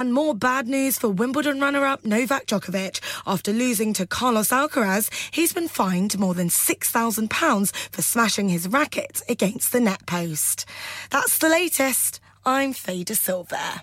And more bad news for Wimbledon runner up Novak Djokovic. After losing to Carlos Alcaraz, he's been fined more than £6,000 for smashing his racket against the net post. That's the latest. I'm Fader Silver.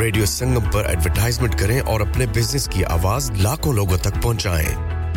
Radio Sangam पर advertisement करें और अपने business की आवाज़ लाखों लोगों तक पहुंचाएँ।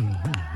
Mm-hmm.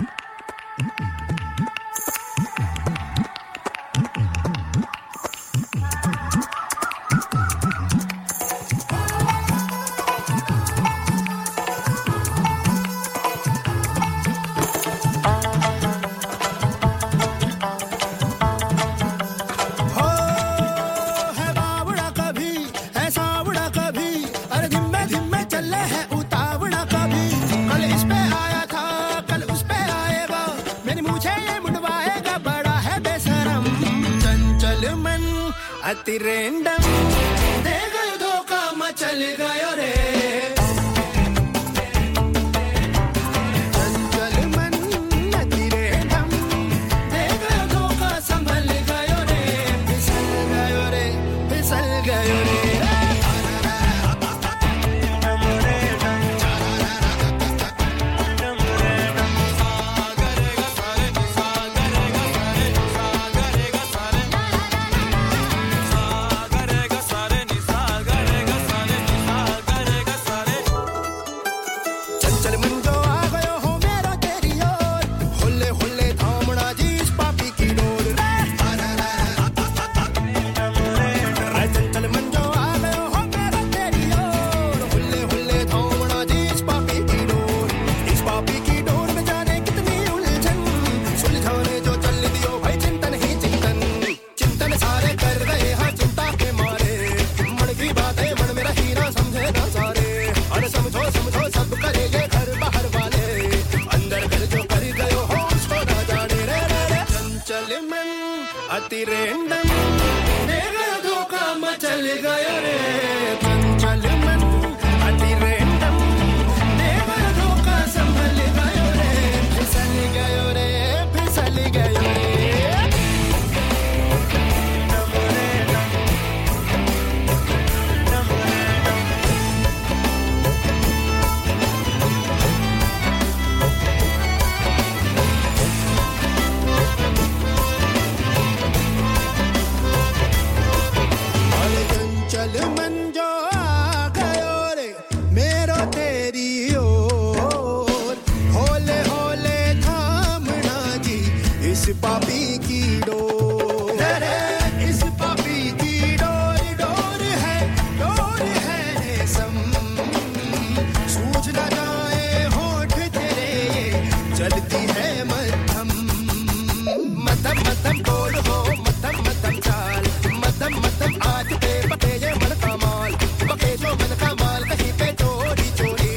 मथम मथम बोल हो मथम मथम चाल। मथम मथम आज पे पके ये मन का माल। पके मन का माल, कहीं पे चोरी चोरी।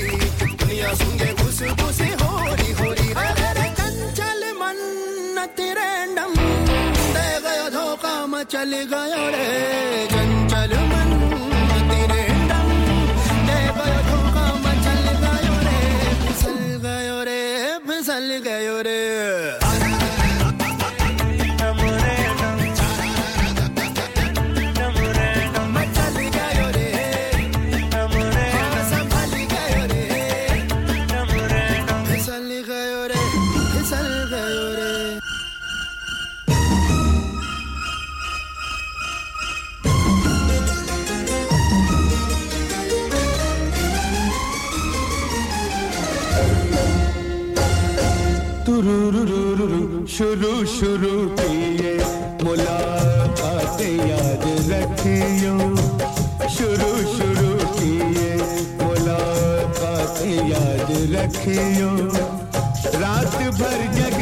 घुस घुस, होरी होरी। कंचल मन, न तेरे नम। दे गया गया रे। साथियों शुरू शुरू किए मुलाकात याद रखियो। रात भर जग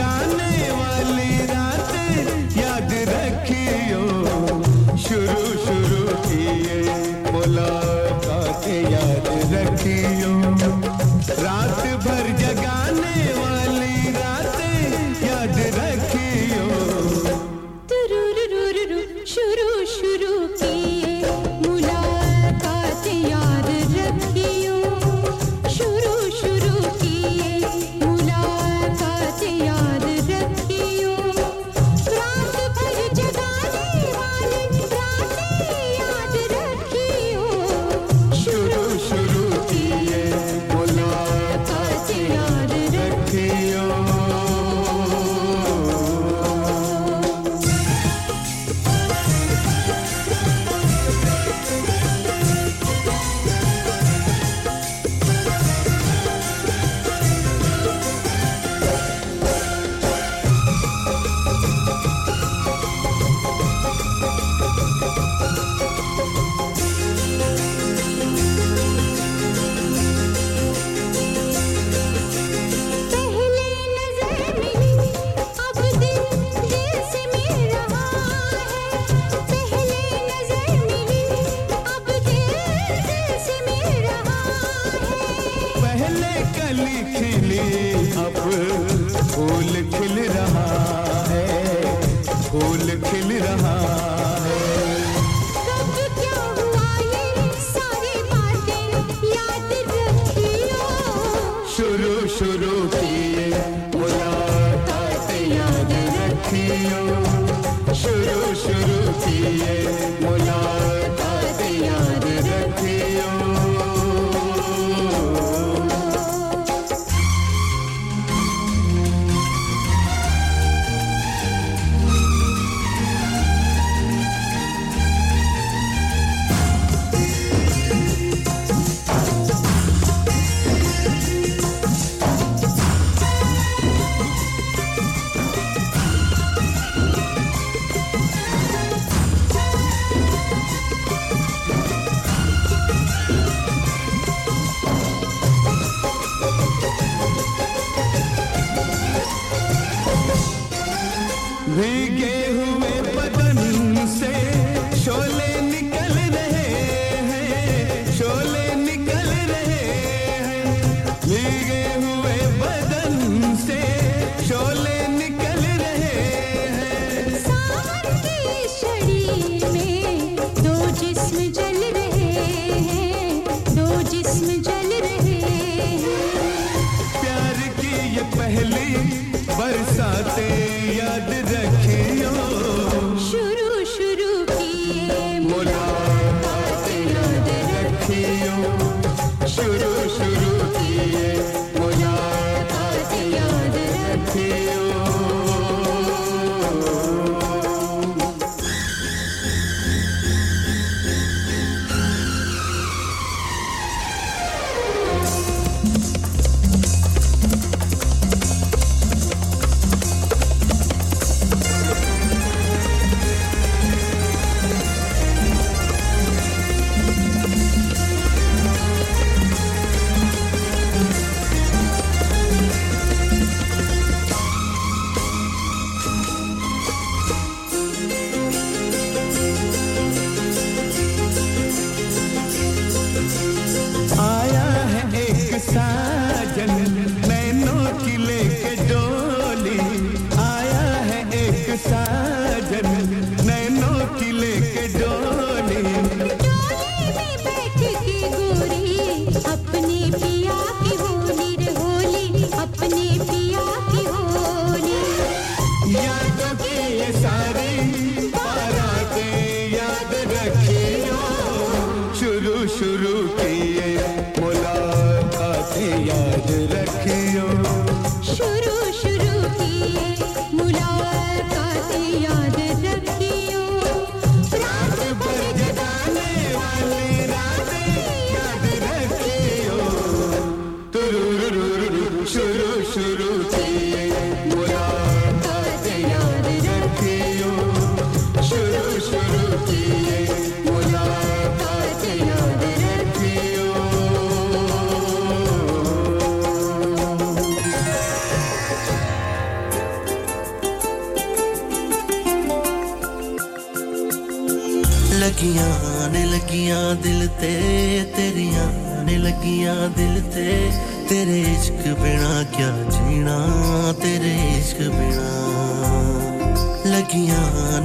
We gave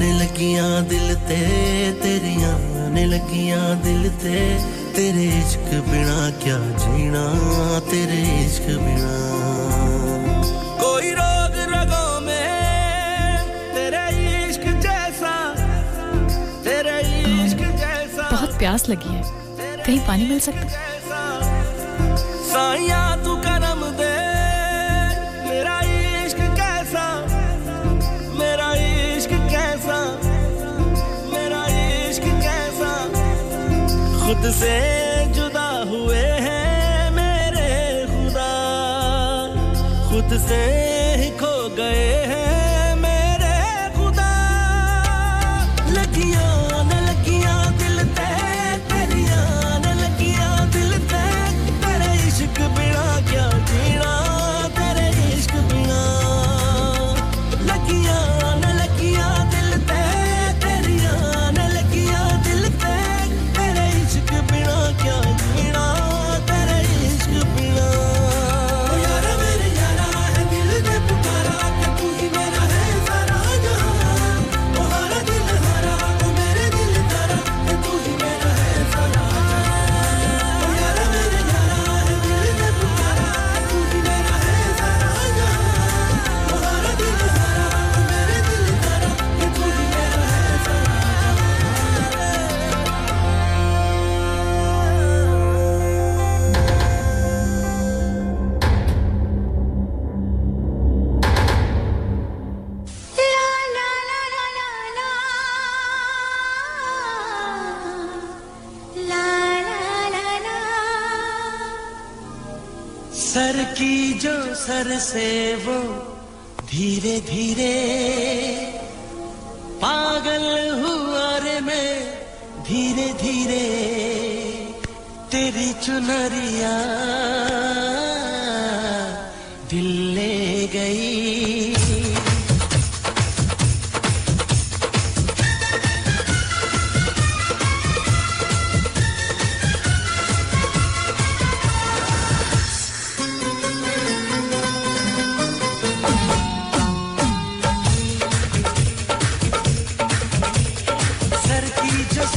आने लगिया दिल ते तेरिया आने लगिया दिल ते। तेरे इश्क बिना क्या जीना तेरे इश्क बिना। कोई रोग रगों में तेरे इश्क जैसा तेरे इश्क जैसा। बहुत प्यास लगी है। कहीं पानी मिल सकता साइया खुद से जुदा हुए हैं मेरे खुदा। खुद से ही खो गए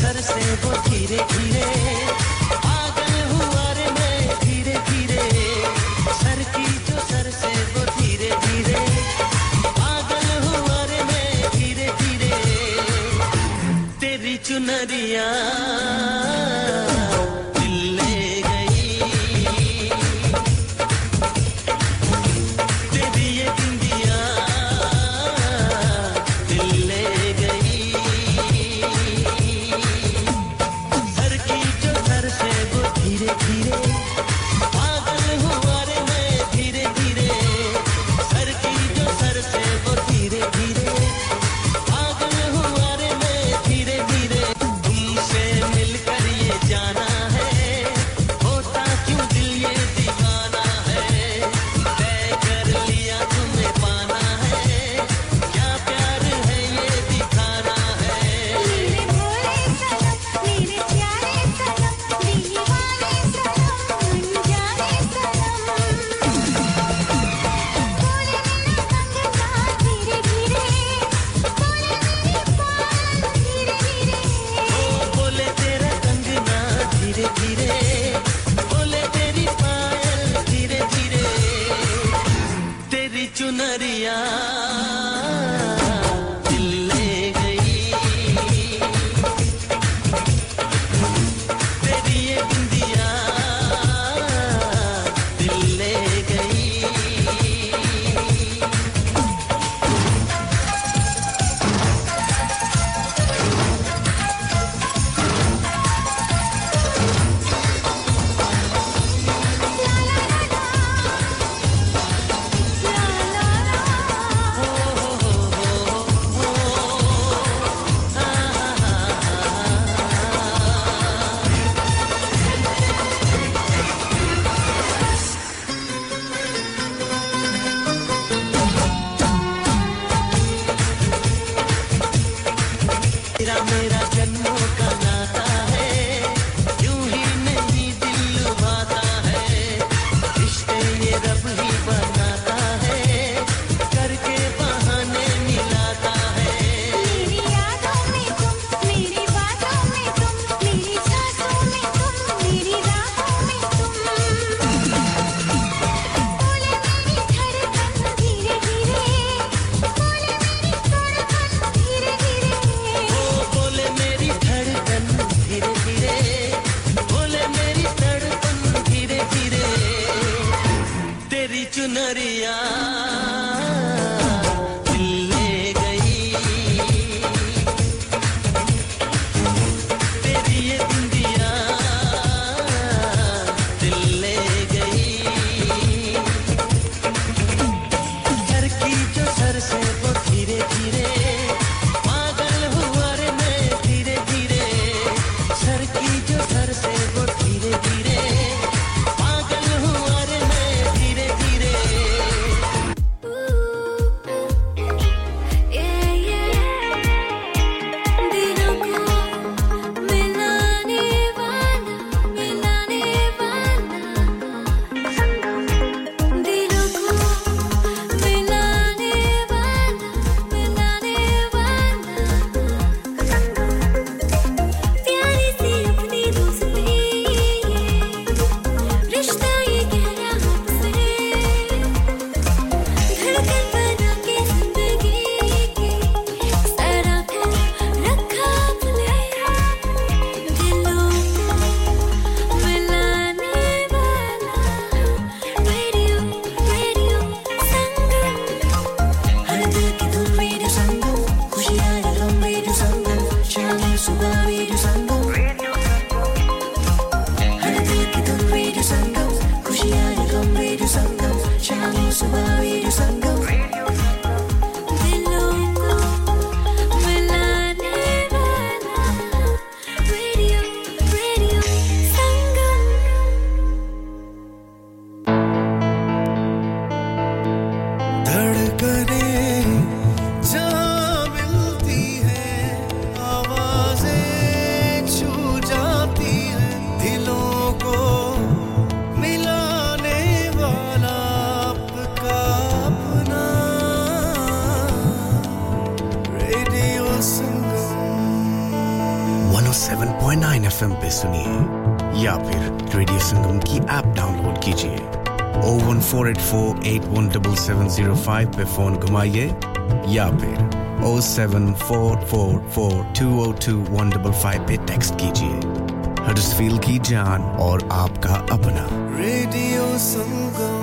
असर से वो धीरे धीरे, पागल हुआ रे मैं धीरे धीरे। सर की जो सर से वो धीरे धीरे, पागल हुआ रे मैं धीरे धीरे। तेरी चुनरिया 1705 पे फ़ोन घुमाइए, या फिर 07444202155 पे टेक्स्ट कीजिए। हडसफील की जान और आपका अपना। रेडियो संगम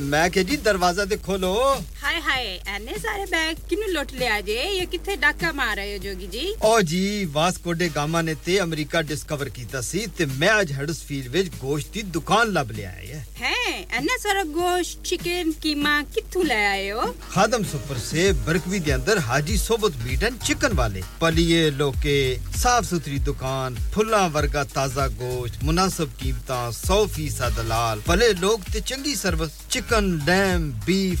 ਮੈਂ ਕਿ ਜੀ ਦਰਵਾਜ਼ਾ ਤੇ ਖੋਲੋ ਹਾਏ ਹਾਏ ਐਨੇ ਸਾਰੇ ਬੈਗ ਕਿਨੂੰ ਲੁੱਟ ਲਿਆ ਜੇ ਇਹ ਕਿੱਥੇ ਡਾਕਾ ਮਾਰ ਰਹੇ ਹੋ ਜੋਗੀ ਜੀ ਓ ਜੀ ਵਾਸਕੋ ਡੇ ਗਾਮਾ ਨੇ ਤੇ ਅਮਰੀਕਾ ਡਿਸਕਵਰ ਕੀਤਾ ਸੀ ਤੇ ਮੈਂ ਅੱਜ ਹਡਸਫੀਲਡ ਵਿੱਚ ਗੋਸ਼ਤ ਦੀ ਦੁਕਾਨ ਲੱਭ ਲਿਆ ਹੈ ਹੈ ਐਨੇ ਸਾਰਾ ਗੋਸ਼ਤ ਚਿਕਨ ਕੀਮਾ ਕਿੱਥੋਂ ਲੈ ਆਏ ਹੋ ਖਾਦਮ ਸੁਪਰ ਸੇ ਬਰਕਵੀ ਦੇ ਅੰਦਰ ਹਾਜੀ ਸੋਬਤ ਮੀਟ ਐਂਡ ਚਿਕਨ ਵਾਲੇ ਪਲੀਏ ਲੋਕੇ ਸਾਫ ਸੁਥਰੀ ਦੁਕਾਨ ਫੁੱਲਾਂ ਵਰਗਾ ਤਾਜ਼ਾ ਗੋਸ਼ਤ ਮੁਨਾਸਬ ਕੀਮਤਾਂ 100% ਦਲਾਲ ਭਲੇ ਲੋਕ ਤੇ ਚੰਗੀ ਸਰਵਿਸ चिकन लैम बीफ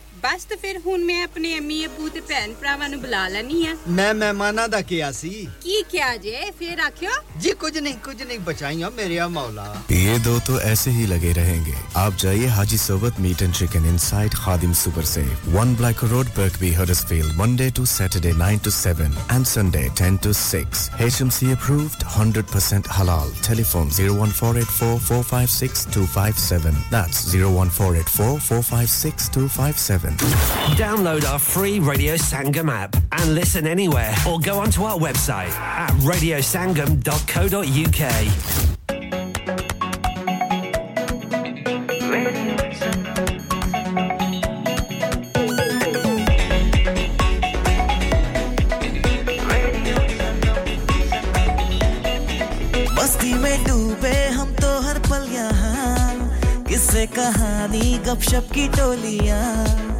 ਬਸ ਤੇ ਫਿਰ ਹੁਣ ਮੈਂ ਆਪਣੇ ਅਮੀ ਅਬੂ ਤੇ ਭੈਣ ਭਰਾਵਾਂ ਨੂੰ ਬੁਲਾ ਲੈਣੀ ਆ ਮੈਂ ਮਹਿਮਾਨਾਂ ਦਾ ਕਿਹਾ ਸੀ ਕੀ ਕਿਹਾ ਜੇ ਫਿਰ ਆਖਿਓ जी कुछ नहीं कुछ नहीं बचाइया मेरे मौला ये दो तो ऐसे ही लगे रहेंगे आप जाइए हाजी सोबत meat and chicken inside Khadim super से one black road Birkby Huddersfield Monday to Saturday 9 to 7 and Sunday 10 to 6 HMC approved 100% halal telephone 01484 456 257 that's 01484 456 257 Download our free Radio Sangam app and listen anywhere or go onto our website at radiosangam.co.uk. मस्ती में डूबे हम तो हर पल यहाँ किससे कहानी गपशप की टोलियाँ एक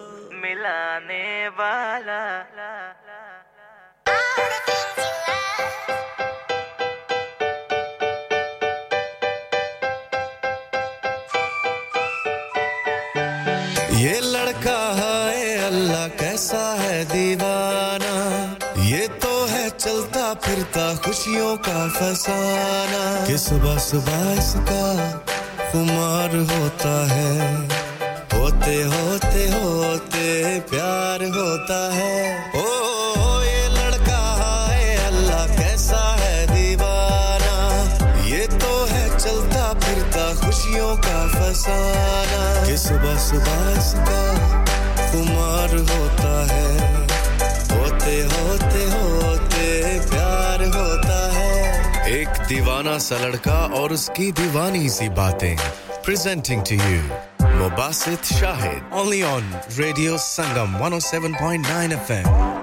मिलाने वाला। ये लड़का है, अल्लाह कैसा है दीवाना। ये तो है चलता फिरता खुशियों का फसाना। कि सुबह सुबह इसका खुमार होता है। होते होते होता है। ओ ओ ये लड़का है, अल्लाह कैसा है दीवाना। ये तो है चलता फिरता खुशियों का फसाना। कि सुबह सुबह इसका कुमार होता है? होते होते होते प्यार होता है। एक दीवाना सा लड़का और उसकी दीवानी सी बातें presenting to you Mobasit Shahid. Only on Radio Sangam 107.9 FM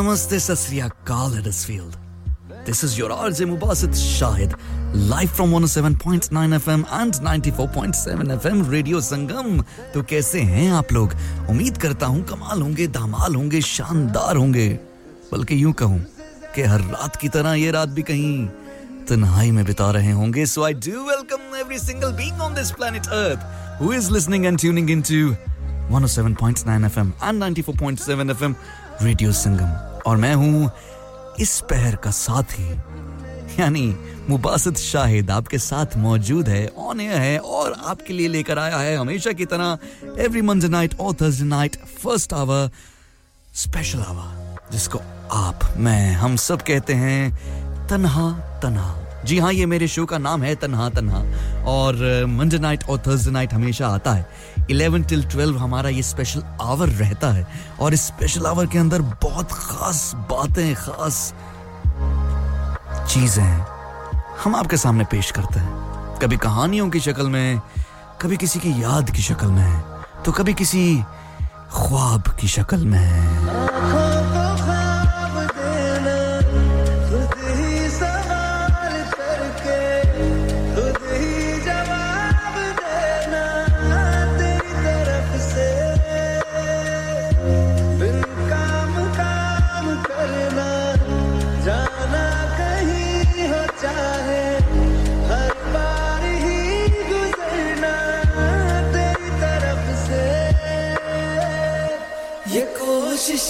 sri Huddersfield. This is your RJ Mubasit Shahid, live from 107.9 FM and 94.7 FM Radio Sangam. तो कैसे हैं आप लोग उम्मीद करता हूँ कमाल होंगे धमाल होंगे शानदार होंगे बल्कि यूँ कहूँ कि हर रात की तरह ये रात भी कहीं तन्हाई में बिता रहे होंगे so I do welcome every single being on this planet earth who is listening and tuning into 107.9 FM and 94.7 FM Radio Sangam. और मैं हूँ इस पहर का साथी। यानी मुबासत शाहिद आपके साथ मौजूद है ऑन एयर है, और आपके लिए लेकर आया है हमेशा की तरह एवरी मंडे नाइट और Thursday night first hour special hour जिसको आप, मैं, हम सब कहते हैं तन्हा तन्हा जी हाँ ये मेरे शो का नाम है तन्हा तन्हा। और मंडे नाइट और थर्सडे नाइट हमेशा आता है। 11 टिल 12 हमारा ये स्पेशल आवर रहता है। और इस स्पेशल आवर के अंदर बहुत खास बातें, खास चीज़ें हम आपके सामने पेश करते हैं। कभी कहानियों की शक्ल में, कभी किसी की याद की शक्ल में तो कभी किसी ख्वाब की शक्ल में।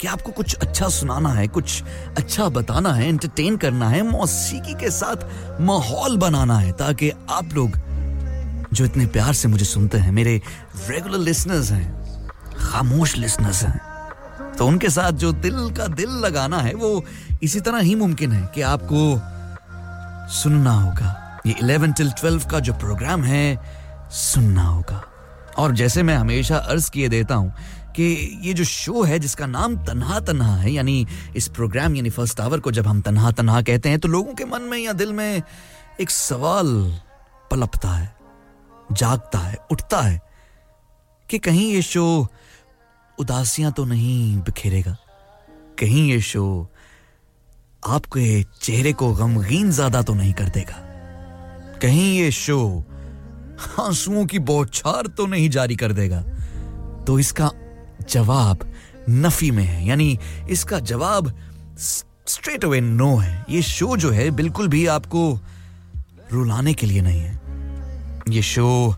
कि आपको कुछ अच्छा सुनाना है, कुछ अच्छा बताना है एंटरटेन करना है, मौसीकी के साथ माहौल बनाना है, ताकि आप लोग जो इतने प्यार से मुझे सुनते हैं, मेरे रेगुलर लिसनर्स हैं, खामोश लिसनर्स हैं तो उनके साथ जो दिल का दिल लगाना है, वो इसी तरह ही मुमकिन है कि आपको सुनना होगा। ये 11 टिल 12 का जो प्रोग्राम है, सुनना होगा। और जैसे मैं हमेशा अर्ज़ किए देता हूँ कि ये जो शो है, जिसका नाम तन्हा तन्हा है, यानी इस प्रोग्राम यानी फ़र्स्ट आवर को जब हम तन्हा तन्हा कहते हैं तो लोगों के मन में या दिल में एक सवाल पलपता है, जागता है, उठता है कि कहीं ये शो उदासियाँ तो नहीं बिखेरेगा? कहीं ये शो आपके चेहरे को गमगीन ज़्यादा तो नहीं कर देगा? कहीं ये शो आंसुओं की बौछार तो नहीं जारी कर देगा? तो इसका जवाब नफी में है, यानी इसका जवाब स्ट्रेट अवे नो है। ये शो जो है, बिल्कुल भी आपको रुलाने के लिए नहीं है। ये शो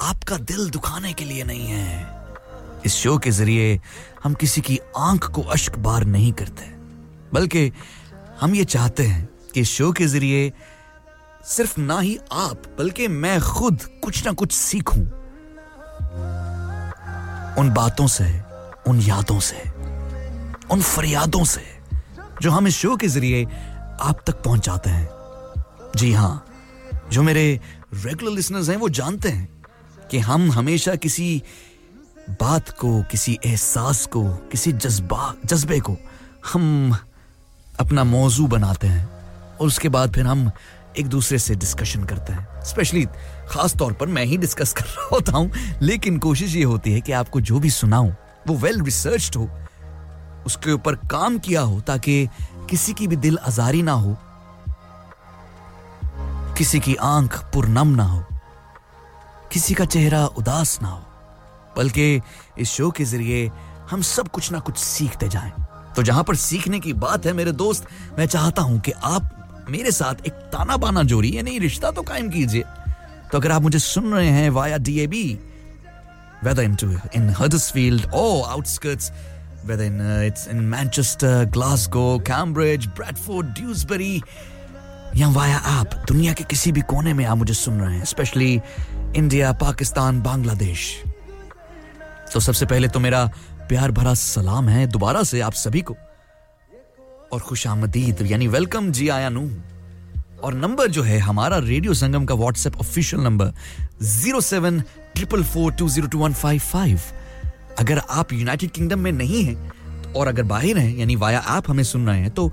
आपका दिल दुखाने के लिए नहीं है। इस शो के ज़रिए हम किसी की आँख को अश्क बार नहीं करते, बल्कि हम ये चाहते हैं कि इस शो के ज़रिए सिर्फ़ ना ही आप, बल्कि मैं खुद कुछ ना कुछ सीखूं। उन बातों से, उन यादों से, उन फरियादों से जो हम इस शो के ज़रिए आप तक पहुंचाते हैं। जी हाँ जो मेरे रेगुलर लिसनर्स हैं वो जानते हैं कि हम हमेशा किसी बात को, किसी एहसास को, किसी जज्बा, जज्बे को हम अपना मौजू बनाते हैं और उसके बाद फिर हम एक दूसरे से डिस्कशन करते हैं। स्पेशली खास तौर पर मैं ही डिस्कस कर रहा होता हूँ, लेकिन कोशिश ये होती है कि आपको जो भी सुनाऊं, वो वेल रिसर्च्ड हो, उसके ऊपर काम किया हो, ताकि किसी की भी दिल आजारी ना हो, किसी की आँख पुरनम ना हो, किसी का चेहरा उदास ना हो, बल्कि इस शो के ज़रिए हम सब कुछ ना कुछ सीखते जाएँ। तो जहाँ पर सीखने की बात है, मेरे दोस्त, मैं चाहता हूँ कि आप मेरे साथ एक ताना बाना जोड़ी यानी रिश्ता तो कायम कीजिए। तो अगर आप मुझे सुन रहे हैं via D whether into in Huddersfield or outskirts, whether in uh, it's in Manchester, Glasgow, Cambridge, Bradford, Dewsbury, या वाया आप दुनिया के किसी भी कोने में आप मुझे सुन रहे हैं स्पेशली इंडिया पाकिस्तान बांग्लादेश तो सबसे पहले तो मेरा प्यार भरा सलाम है दोबारा से आप सभी को। और खुश आमदीद यानी वेलकम जी आया नू। और नंबर जो है, हमारा रेडियो संगम का WhatsApp official number zero seven triple four two zero two one five five अगर आप यूनाइटेड किंगडम में नहीं हैं, और अगर बाहर हैं, यानी वाया ऐप हमें सुन रहे हैं तो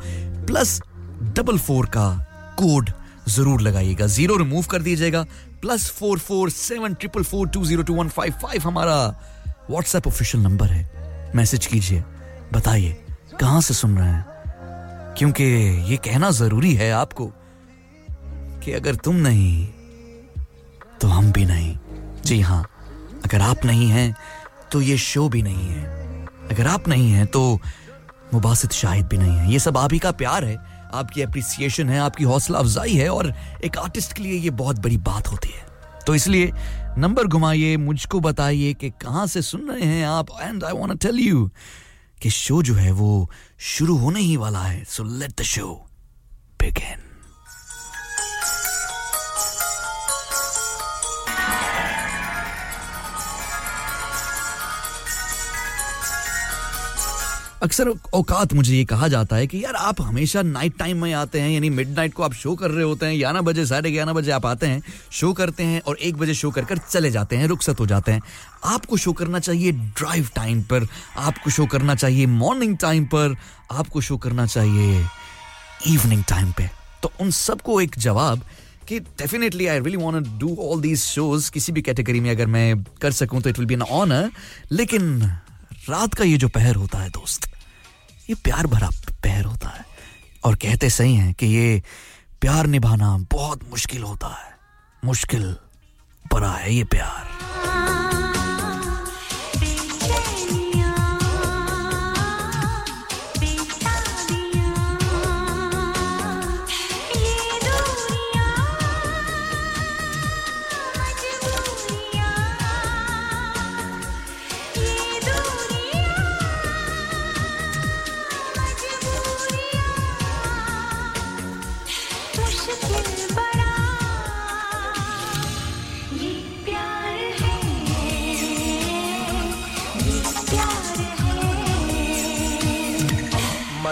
प्लस डबल फोर का कोड ज़रूर लगाइएगा। ज़ीरो रिमूव कर दीजिएगा। Plus four four seven triple four two zero two one five five हमारा व्हाट्सएप ऑफिशियल नंबर है। मैसेज कीजिए। बताइए, कहाँ से सुन रहे हैं? क्योंकि ये कहना ज़रूरी है आपको कि अगर तुम नहीं तो हम भी नहीं। जी हाँ अगर आप नहीं हैं तो ये शो भी नहीं है। अगर आप नहीं हैं तो मुबासित शाहिद भी नहीं है। ये सब आप ही का प्यार है, आपकी अप्रिसिएशन है, आपकी हौसला अफजाई है और एक आर्टिस्ट के लिए ये बहुत बड़ी बात होती है। तो इसलिए नंबर घुमाइए, मुझको बताइए कि कहाँ से सुन रहे हैं आप and I want tell you कि शो जो है वो शुरू होने ही वाला है। So let the show begin अक्सर औकात मुझे ये कहा जाता है कि यार आप हमेशा नाइट टाइम में आते हैं, यानी मिड नाइट को आप शो कर रहे होते हैं, ग्यारह बजे, साढ़े ग्यारह बजे आप आते हैं शो करते हैं और एक बजे शो कर कर चले जाते हैं, रुखसत हो जाते हैं। आपको शो करना चाहिए ड्राइव टाइम पर, आपको शो करना चाहिए मॉर्निंग टाइम पर, आपको शो करना चाहिए इवनिंग टाइम पे। तो उन सबको एक जवाब कि definitely I really want to do all these shows किसी भी कैटेगरी में अगर मैं कर सकूँ तो it will be an honour लेकिन रात का ये जो पहर होता है दोस्त ये प्यार भरा पैर होता है। और कहते सही हैं कि ये प्यार निभाना बहुत मुश्किल होता है। मुश्किल भरा है ये प्यार।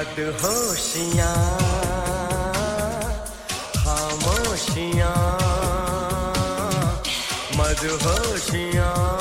मदहोशियाँ खामोशियाँ मदहोशियाँ। खामोशियाँ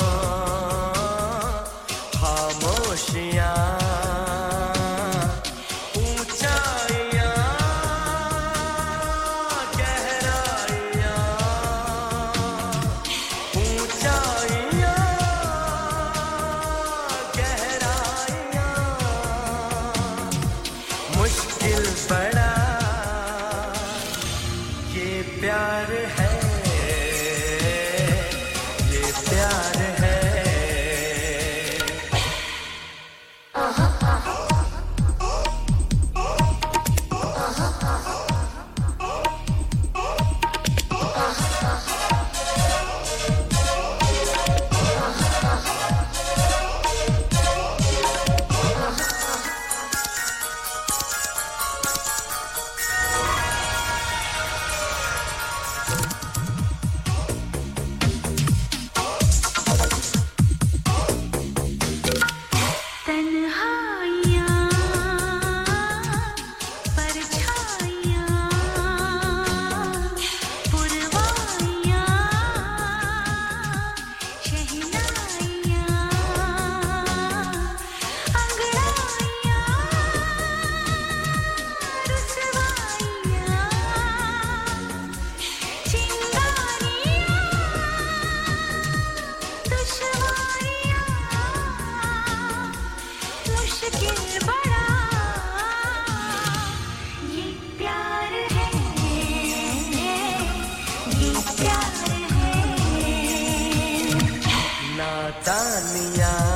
turn me on.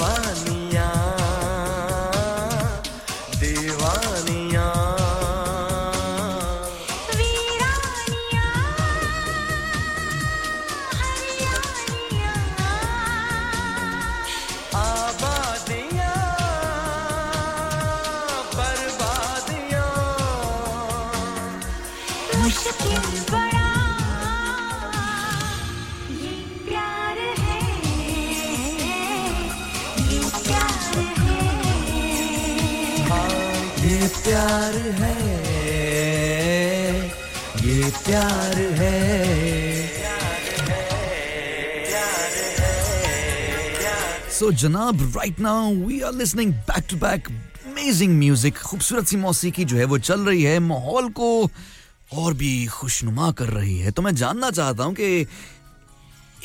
ये जनाब right now we are listening back to back amazing music खूबसूरत सी मौसीकी जो है वो चल रही है, माहौल को और भी खुशनुमा कर रही है। तो मैं जानना चाहता हूँ कि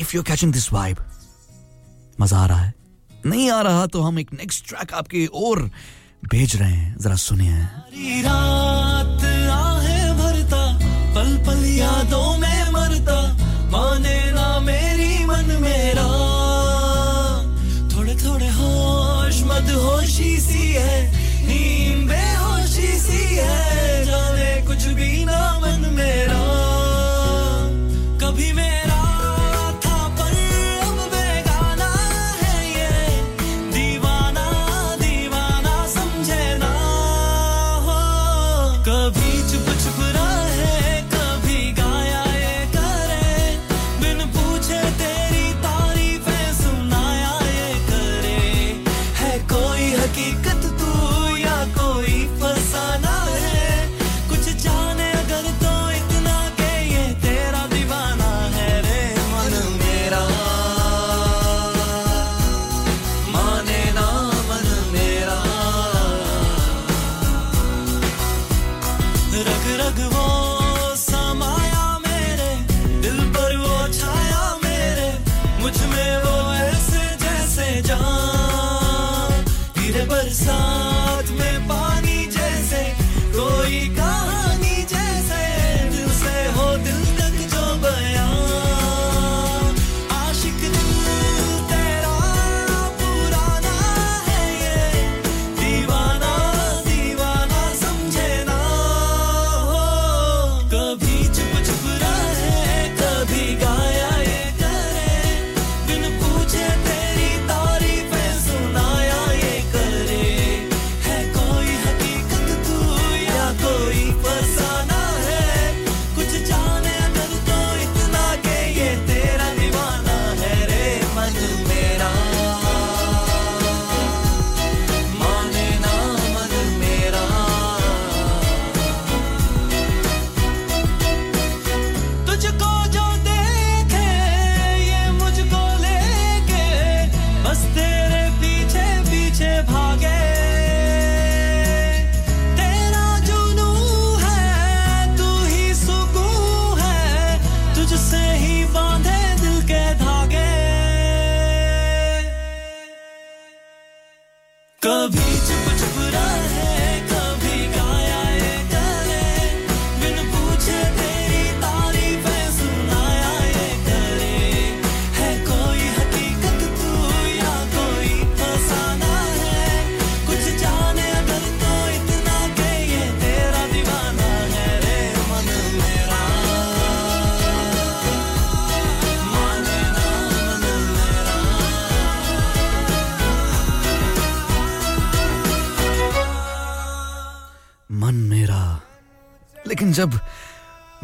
if you catching this vibe मज़ा आ रहा है? नहीं आ रहा तो हम एक नेक्स्ट ट्रैक आपकी और भेज रहे हैं, जरा सुनिए। रात आहें भरता पल पल यादों में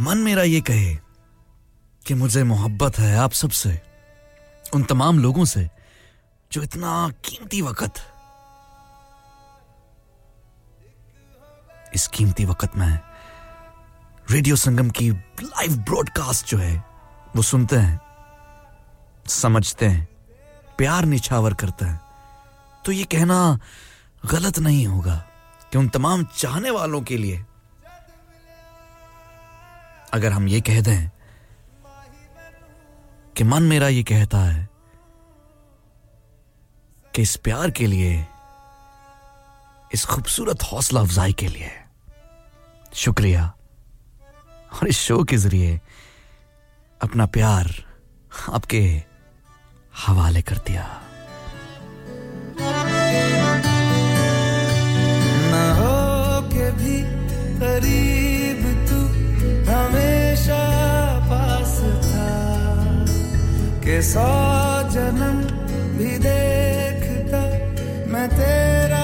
मन मेरा ये कहे कि मुझे मोहब्बत है आप सबसे, उन तमाम लोगों से जो इतना कीमती वक्त, इस कीमती वक्त में रेडियो संगम की लाइव ब्रॉडकास्ट जो है, वो सुनते हैं, समझते हैं, प्यार निछावर करते हैं। तो ये कहना गलत नहीं होगा कि उन तमाम चाहने वालों के लिए अगर हम ये कह दें कि मन मेरा ये कहता है कि इस प्यार के लिए, इस खूबसूरत हौसला अफजाई के लिए शुक्रिया। और इस शो के ज़रिए अपना प्यार आपके हवाले कर दिया। ना हो के भी के सौ जन्म भी देखता मैं तेरा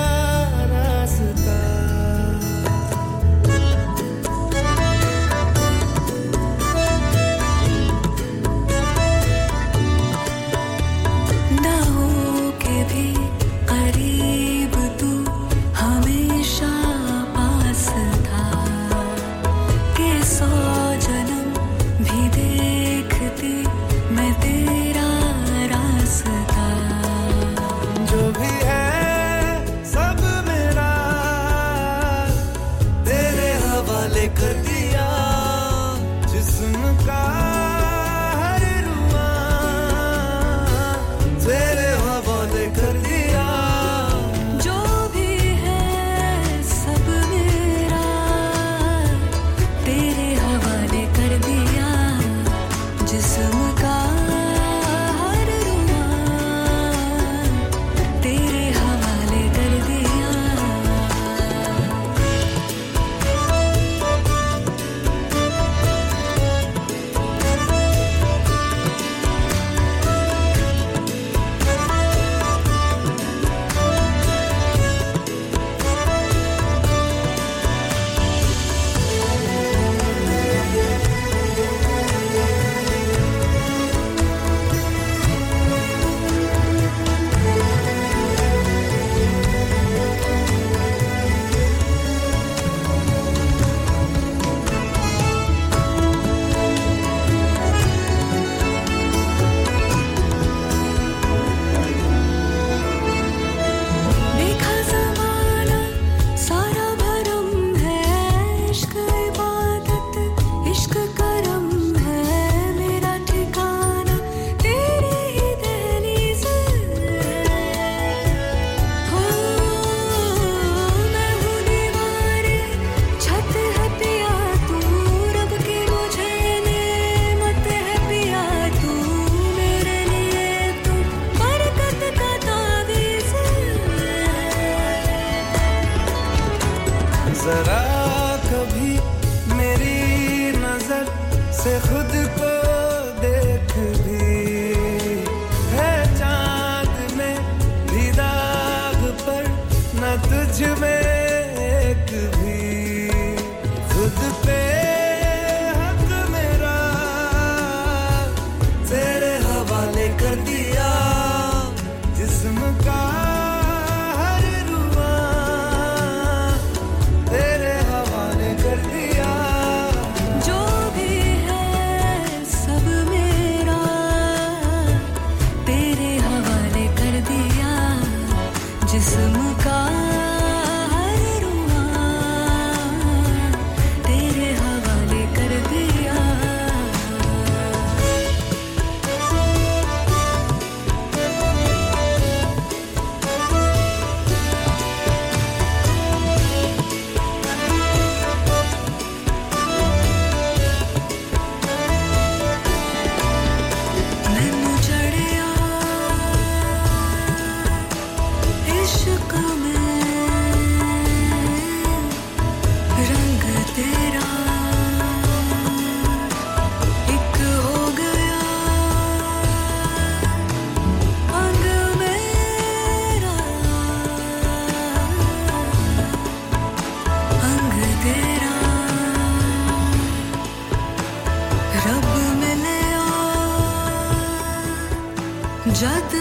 जद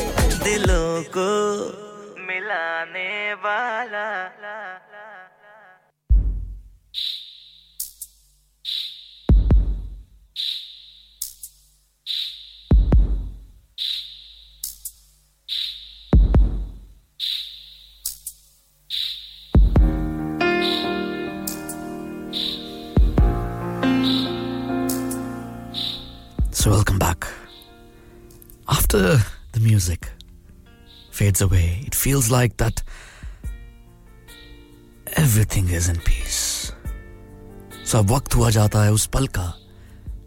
दिलों को मिलाने वाला So, welcome back. After the music fades away, it feels like that everything is in peace. So, अब वक्त हुआ जाता है उस पल का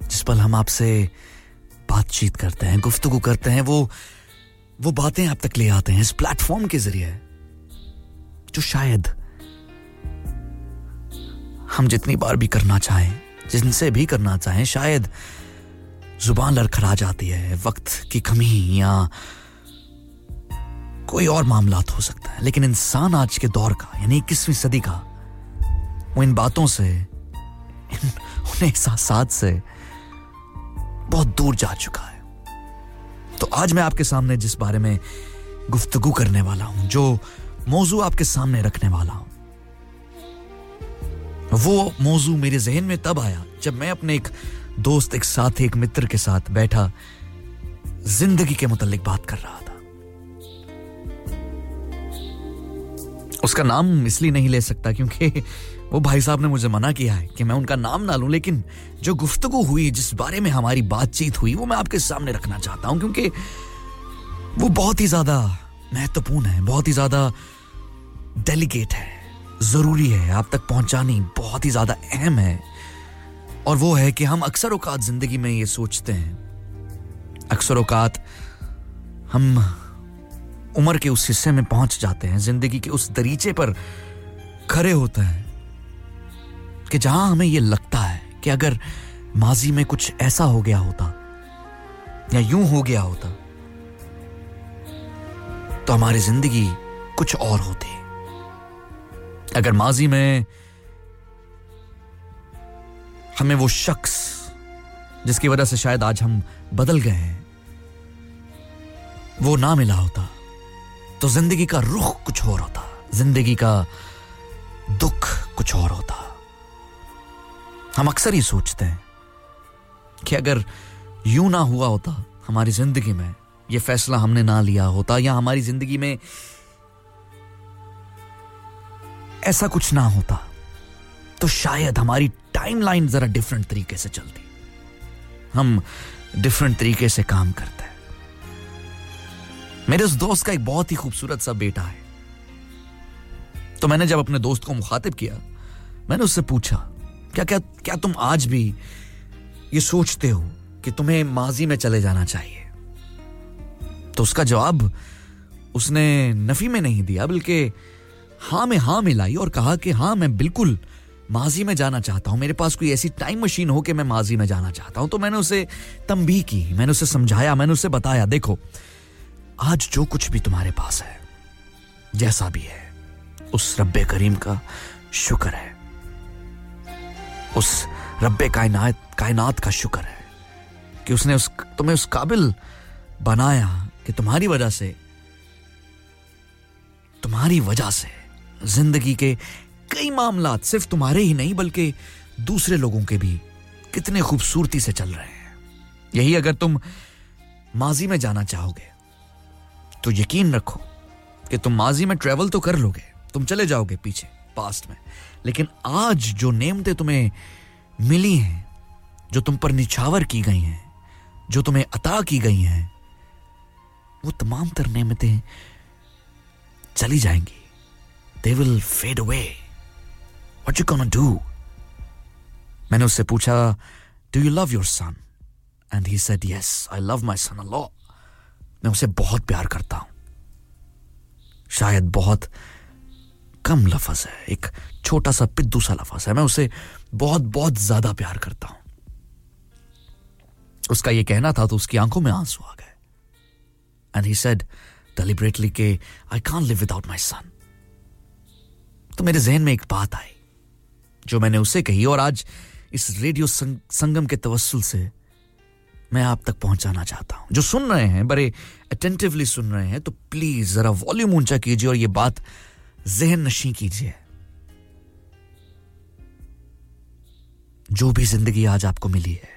जिस पल हम आपसे बातचीत करते हैं गुफ्तगू करते हैं वो वो बातें आप तक ले आते हैं इस प्लेटफॉर्म के ज़रिए जो शायद हम जितनी बार भी करना चाहें जिनसे भी करना चाहें शायद ज़ुबान लड़खड़ा जाती है वक्त की कमी या कोई और मामला हो सकता है, लेकिन इंसान आज के दौर का, यानी इक्कीसवीं सदी का, वो इन बातों से उन एहसास से बहुत दूर जा चुका है। तो आज मैं आपके सामने जिस बारे में गुफ्तगू करने वाला हूँ, जो मौजू आपके सामने रखने वाला हूँ, वो मौजू मेरे जहन में तब आया जब मैं अपने एक दोस्त, एक साथी, एक मित्र के साथ बैठा, ज़िंदगी के मुतालिक बात कर रहा था। उसका नाम इसलिए नहीं ले सकता क्योंकि वो भाई साहब ने मुझे मना किया है कि मैं उनका नाम ना लूँ, लेकिन जो गुफ्तगू हुई, जिस बारे में हमारी बातचीत हुई, वो मैं आपके सामने रखना चाहता हूँ, क्योंकि वो बहुत ही ज़्यादा महत्वपूर्ण है, बहुत ही ज़्यादा डेलिकेट है, ज़रूरी है, आप तक पहुंचानी बहुत ही ज़्यादा अहम है। और वो है कि हम अक्सर औकात ज़िंदगी में ये सोचते हैं, अक्सर औकात हम उम्र के उस हिस्से में पहुँच जाते हैं, ज़िंदगी के उस दरीचे पर खड़े होते हैं कि जहाँ हमें यह लगता है कि अगर माजी में कुछ ऐसा हो गया होता या यूँ हो गया होता तो हमारी ज़िंदगी कुछ और होती। अगर माजी में हमें वो शख्स जिसकी वजह से शायद आज हम बदल गए हैं, वो ना मिला होता तो ज़िंदगी का रुख कुछ और होता। ज़िंदगी का दुख कुछ और होता। हम अक्सर ही सोचते हैं कि अगर यूँ ना हुआ होता हमारी ज़िंदगी में, ये फैसला हमने ना लिया होता या हमारी ज़िंदगी में ऐसा कुछ ना होता तो शायद हमारी टाइमलाइन जरा डिफरेंट तरीके से चलती। हम डिफरेंट तरीके से काम करते हैं। मेरे उस दोस्त का एक बहुत ही खूबसूरत सा बेटा है। तो मैंने जब अपने दोस्त को मुखातिब किया, मैंने उससे पूछा, क्या क्या क्या तुम आज भी ये सोचते हो कि तुम्हें माजी में चले जाना चाहिए? तो उसका जवाब उसने नफी में नहीं दिया, बल्कि हाँ में हाँ मिलाई और कहा कि, हाँ, मैं बिल्कुल माजी में जाना चाहता हूँ। मेरे पास कोई ऐसी टाइम मशीन हो कि मैं माजी में जाना चाहता हूँ। तो मैंने उसे तंबी की, मैंने उसे समझाया, मैंने उसे बताया, देखो आज जो कुछ भी तुम्हारे पास है, जैसा भी है, उस रब्बे करीम का शुक्र है। उस रब्बे कायनात कायनात का शुक्र है कि उसने उस, तुम्हें उस काबिल बनाया कि तुम्हारी वजह से, तुम्हारी वजह से ज़िंदगी के कई मामला सिर्फ़ तुम्हारे ही नहीं, बल्कि दूसरे लोगों के भी कितने खूबसूरती से चल रहे हैं। यही अगर तुम माजी में जाना चाहोगे तो यकीन रखो कि तुम माजी में ट्रेवल तो कर लोगे, तुम चले जाओगे पीछे पास्ट में। लेकिन आज जो नेमतें तुम्हें मिली हैं, जो तुम पर निछावर की गई हैं, जो तुम्हें अता की गई हैं, वो तमाम तर नेमतें चली जाएँगी। They will fade away what you gonna do मैंने उससे पूछा do you love your son and he said yes I love my son a lot मैं उसे बहुत प्यार करता हूँ। शायद बहुत कम लफज है एक छोटा सा पिद्दू सा लफज है। मैं उसे बहुत बहुत ज़्यादा प्यार करता हूँ। उसका यह कहना था तो उसकी आँखों में आँसू आ गए। एंड ही सेड डेलिबरेटली के आई कान लिव विदाउट माई सन तो मेरे जहन में एक बात आई जो मैंने उसे कही और आज इस रेडियो संग, संगम के तवस्सुल से मैं आप तक पहुंचाना चाहता हूँ। जो सुन रहे हैं, बड़े अटेंटिवली सुन रहे हैं तो प्लीज़ जरा वॉल्यूम ऊँचा कीजिए और ये बात जहन नशी कीजिए। जो भी ज़िंदगी आज आपको मिली है,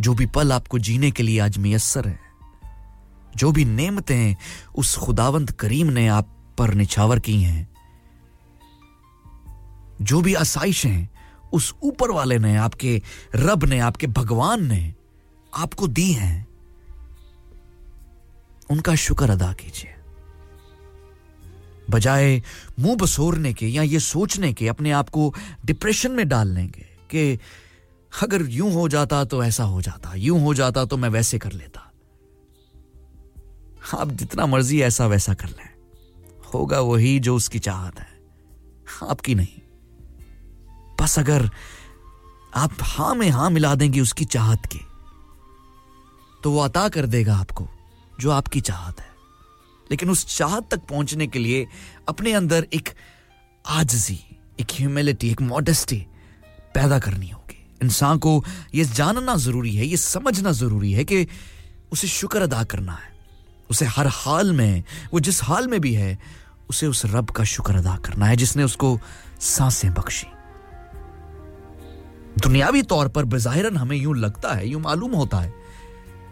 जो भी पल आपको जीने के लिए आज मैसर है, जो भी नेमतें उस खुदावंत करीम ने आप पर निछावर की हैं, जो भी आसाइशें उस ऊपर वाले ने, आपके रब ने, आपके भगवान ने आपको दी हैं, उनका शुक्र अदा कीजिए। बजाय मुँह बसोरने के या ये सोचने के, अपने आप को डिप्रेशन में डालने के कि अगर यूँ हो जाता तो ऐसा हो जाता, यूँ हो जाता तो मैं वैसे कर लेता। आप जितना मर्ज़ी ऐसा वैसा कर लें, होगा वही जो उसकी चाहत है, आपकी नहीं। बस अगर आप हाँ में हाँ मिला देंगे उसकी चाहत के। तो वो अता कर देगा आपको, जो आपकी चाहत है। लेकिन उस चाहत तक पहुँचने के लिए अपने अंदर एक आजजी, एक ह्यूमिलिटी एक मॉडेस्टी पैदा करनी होगी। इंसान को यह जानना ज़रूरी है, ये समझना ज़रूरी है कि उसे शुक्र अदा करना है। उसे हर हाल में, वो जिस हाल में भी है, उसे उस रब का शुक्र अदा करना है जिसने उसको साँसें बख्शी। दुनियावी तौर पर बजाहिरन हमें यूँ लगता है, यूँ मालूम होता है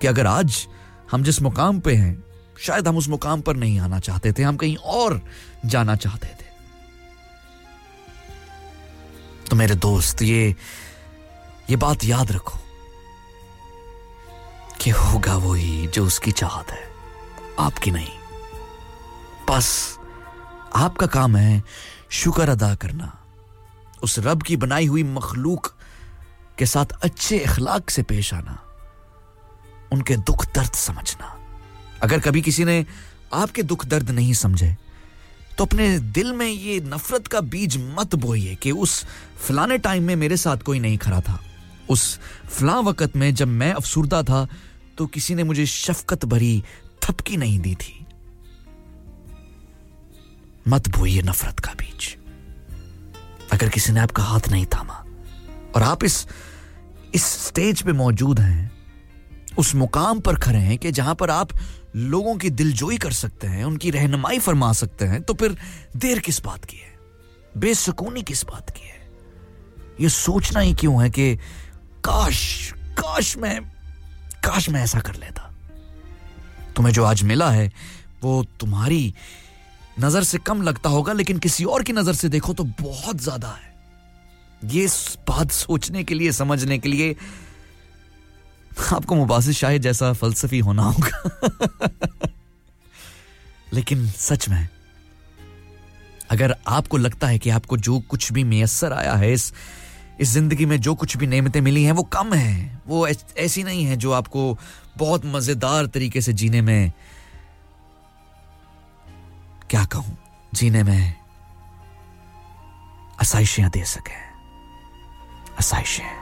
कि अगर आज हम जिस मुकाम पे हैं, शायद हम उस मुकाम पर नहीं आना चाहते थे, हम कहीं और जाना चाहते थे। तो मेरे दोस्त, ये ये बात याद रखो कि होगा वही जो उसकी चाहत है, आपकी नहीं। बस आपका काम है शुक्र अदा करना। उस रब की बनाई हुई मखलूक के साथ अच्छे इखलाक से पेश आना। उनके दुख दर्द समझना। अगर कभी किसी ने आपके दुख दर्द नहीं समझे तो अपने दिल में ये नफरत का बीज मत बोइए कि उस फलाने टाइम में मेरे साथ कोई नहीं खड़ा था। उस फला वक़्त में जब मैं अफसुरदा था तो किसी ने मुझे शफकत भरी थपकी नहीं दी थी। मत बोइए नफरत का बीज। अगर किसी ने आपका हाथ नहीं थामा, और आप इस इस स्टेज पे मौजूद हैं उस मुकाम पर खड़े हैं कि जहाँ पर आप लोगों की दिलजोई कर सकते हैं, उनकी रहनुमाई फरमा सकते हैं तो फिर देर किस बात की है? बेसुकूनी किस बात की है? ये सोचना ही क्यों है कि काश काश मैं काश मैं ऐसा कर लेता। तुम्हें जो आज मिला है, वो तुम्हारी नज़र से कम लगता होगा, लेकिन किसी और की नज़र से देखो तो बहुत ज़्यादा है। ये बात सोचने के लिए, समझने के लिए आपको मुबासिर शायद जैसा फलसफी होना होगा। लेकिन सच में, अगर आपको लगता है कि आपको जो कुछ भी मैसर आया है, इस इस ज़िंदगी में जो कुछ भी नेमतें मिली हैं, वो कम है, वो ऐसी नहीं है जो आपको बहुत मज़ेदार तरीके से जीने में क्या कहूँ? जीने में आसाइशियाँ दे सके। आसाइशें